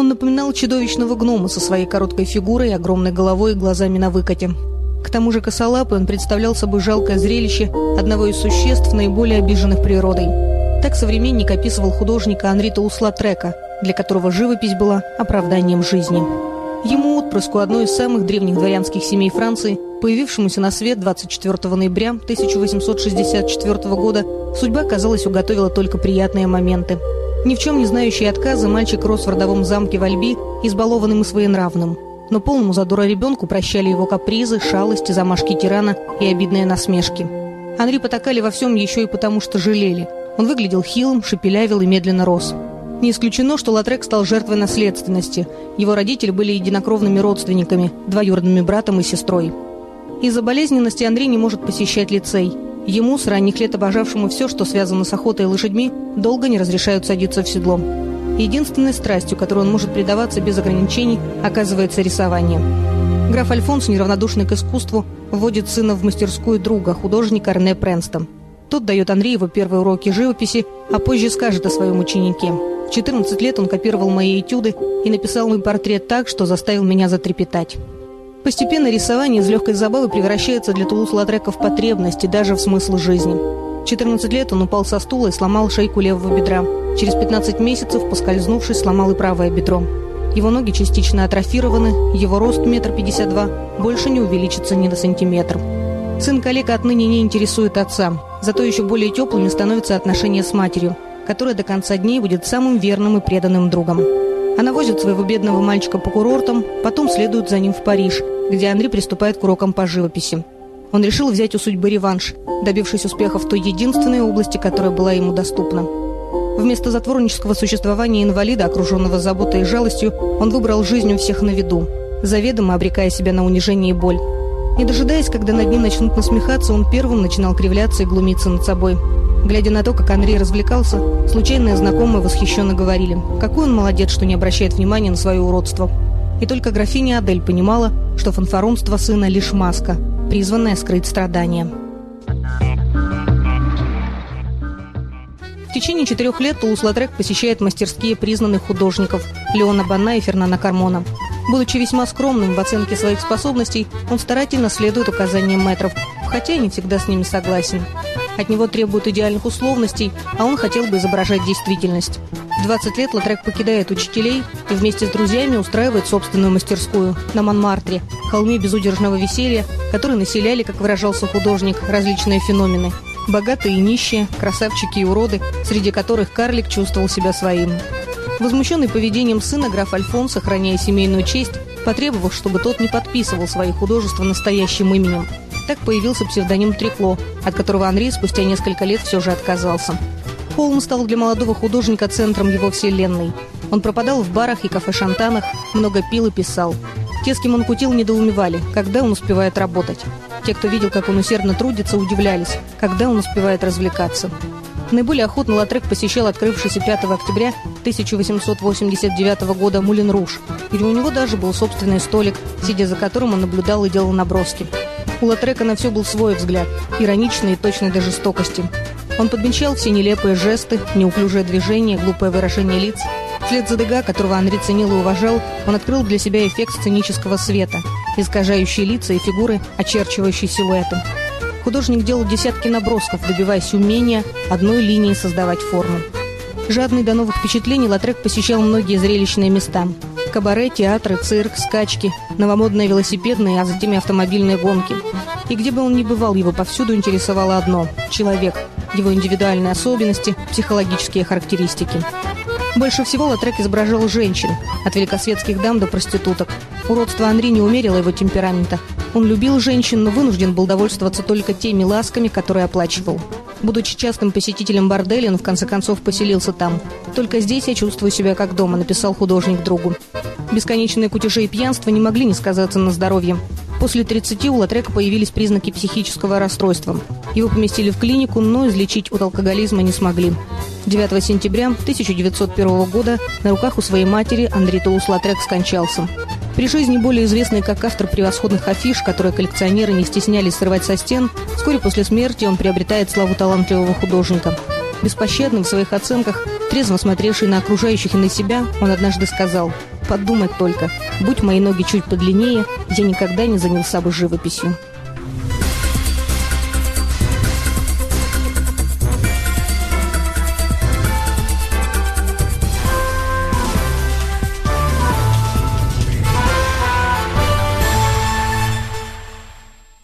Он напоминал чудовищного гнома со своей короткой фигурой, огромной головой и глазами на выкате. К тому же косолапый он представлял собой жалкое зрелище одного из существ, наиболее обиженных природой. Так современник описывал художника Анри Таусла-Трека, для которого живопись была оправданием жизни. Ему, отпрыску одной из самых древних дворянских семей Франции, появившемуся на свет 24 ноября 1864 года, судьба, казалось, уготовила только приятные моменты. Ни в чем не знающий отказа, мальчик рос в родовом замке в Альби, избалованным и своенравным. Но полному задора ребенку прощали его капризы, шалости, замашки тирана и обидные насмешки. Анри потакали во всем еще и потому, что жалели. Он выглядел хилым, шепелявил и медленно рос. Не исключено, что Латрек стал жертвой наследственности. Его родители были единокровными родственниками, двоюродными братом и сестрой. Из-за болезненности Андрей не может посещать лицей. Ему, с ранних лет обожавшему все, что связано с охотой и лошадьми, долго не разрешают садиться в седло. Единственной страстью, которой он может предаваться без ограничений, оказывается рисование. Граф Альфонс, неравнодушный к искусству, вводит сына в мастерскую друга, художника Арне Пренстон. Тот дает Андрееву первые уроки живописи, а позже скажет о своем ученике – в 14 лет он копировал мои этюды и написал мой портрет так, что заставил меня затрепетать. Постепенно рисование из легкой забавы превращается для Тулус-Латрека в потребность и даже в смысл жизни. В 14 лет он упал со стула и сломал шейку левого бедра. Через 15 месяцев, поскользнувшись, сломал и правое бедро. Его ноги частично атрофированы, его рост метр пятьдесят два больше не увеличится ни на сантиметр. Сын коллега отныне не интересует отца, зато еще более теплыми становятся отношения с матерью – которая до конца дней будет самым верным и преданным другом. Она возит своего бедного мальчика по курортам, потом следует за ним в Париж, где Андрей приступает к урокам по живописи. Он решил взять у судьбы реванш, добившись успеха в той единственной области, которая была ему доступна. Вместо затворнического существования инвалида, окруженного заботой и жалостью, он выбрал жизнь у всех на виду, заведомо обрекая себя на унижение и боль. Не дожидаясь, когда над ним начнут насмехаться, он первым начинал кривляться и глумиться над собой – Глядя на то, как Андрей развлекался, случайные знакомые восхищенно говорили, какой он молодец, что не обращает внимания на свое уродство. И только графиня Адель понимала, что фанфаронство сына лишь маска, призванная скрыть страдания. В течение четырех лет Тулус-Латрек посещает мастерские признанных художников Леона Банна и Фернана Кармона. Будучи весьма скромным в оценке своих способностей, он старательно следует указаниям метров, хотя и не всегда с ними согласен. От него требуют идеальных условностей, а он хотел бы изображать действительность. В 20 лет Латрек покидает учителей и вместе с друзьями устраивает собственную мастерскую на Монмартре, холме безудержного веселья, который населяли, как выражался художник, различные феномены. Богатые и нищие, красавчики и уроды, среди которых карлик чувствовал себя своим. Возмущенный поведением сына, граф Альфон, сохраняя семейную честь, потребовав, чтобы тот не подписывал свои художества настоящим именем. Так появился псевдоним Трекло, от которого Анри спустя несколько лет все же отказался. Холм стал для молодого художника центром его вселенной. Он пропадал в барах и кафе-шантанах, много пил и писал. Те, с кем он кутил, недоумевали, когда он успевает работать. Те, кто видел, как он усердно трудится, удивлялись, когда он успевает развлекаться. Наиболее охотно Латрек посещал открывшийся 5 октября 1889 года Мулин Руж, где у него даже был собственный столик, сидя за которым он наблюдал и делал наброски. У Латрека на все был свой взгляд, ироничный и точный до жестокости. Он подмечал все нелепые жесты, неуклюжие движения, глупое выражение лиц. Вслед за Дега, которого Анри ценил и уважал, он открыл для себя эффект сценического света, искажающие лица и фигуры, очерчивающие силуэты. Художник делал десятки набросков, добиваясь умения одной линии создавать форму. Жадный до новых впечатлений, Латрек посещал многие зрелищные места. Кабаре, театры, цирк, скачки, новомодные велосипедные, а затем и автомобильные гонки. И где бы он ни бывал, его повсюду интересовало одно – человек, его индивидуальные особенности, психологические характеристики. Больше всего Латрек изображал женщин, от великосветских дам до проституток. Уродство Анри не умерило его темперамента. Он любил женщин, но вынужден был довольствоваться только теми ласками, которые оплачивал. Будучи частым посетителем борделя, он в конце концов поселился там. «Только здесь я чувствую себя как дома», — написал художник другу. Бесконечные кутежи и пьянства не могли не сказаться на здоровье. После 30 у Латрека появились признаки психического расстройства. Его поместили в клинику, но излечить от алкоголизма не смогли. 9 сентября 1901 года на руках у своей матери Андрей Тоус Латрек скончался. При жизни более известный как автор превосходных афиш, которые коллекционеры не стеснялись срывать со стен, вскоре после смерти он приобретает славу талантливого художника. Беспощадным в своих оценках, трезво смотревший на окружающих и на себя, он однажды сказал – Подумать только, будь мои ноги чуть подлиннее, я никогда не занялся бы живописью.